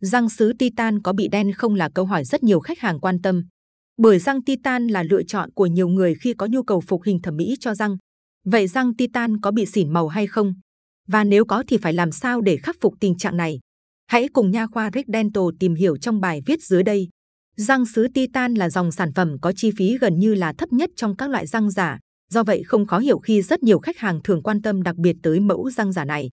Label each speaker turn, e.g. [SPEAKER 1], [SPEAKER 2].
[SPEAKER 1] Răng sứ Titan có bị đen không là câu hỏi rất nhiều khách hàng quan tâm. Bởi răng Titan là lựa chọn của nhiều người khi có nhu cầu phục hình thẩm mỹ cho răng. Vậy răng Titan có bị xỉn màu hay không? Và nếu có thì phải làm sao để khắc phục tình trạng này? Hãy cùng nha khoa Rick Dental tìm hiểu trong bài viết dưới đây. Răng sứ Titan là dòng sản phẩm có chi phí gần như là thấp nhất trong các loại răng giả. Do vậy không khó hiểu khi rất nhiều khách hàng thường quan tâm đặc biệt tới mẫu răng giả này.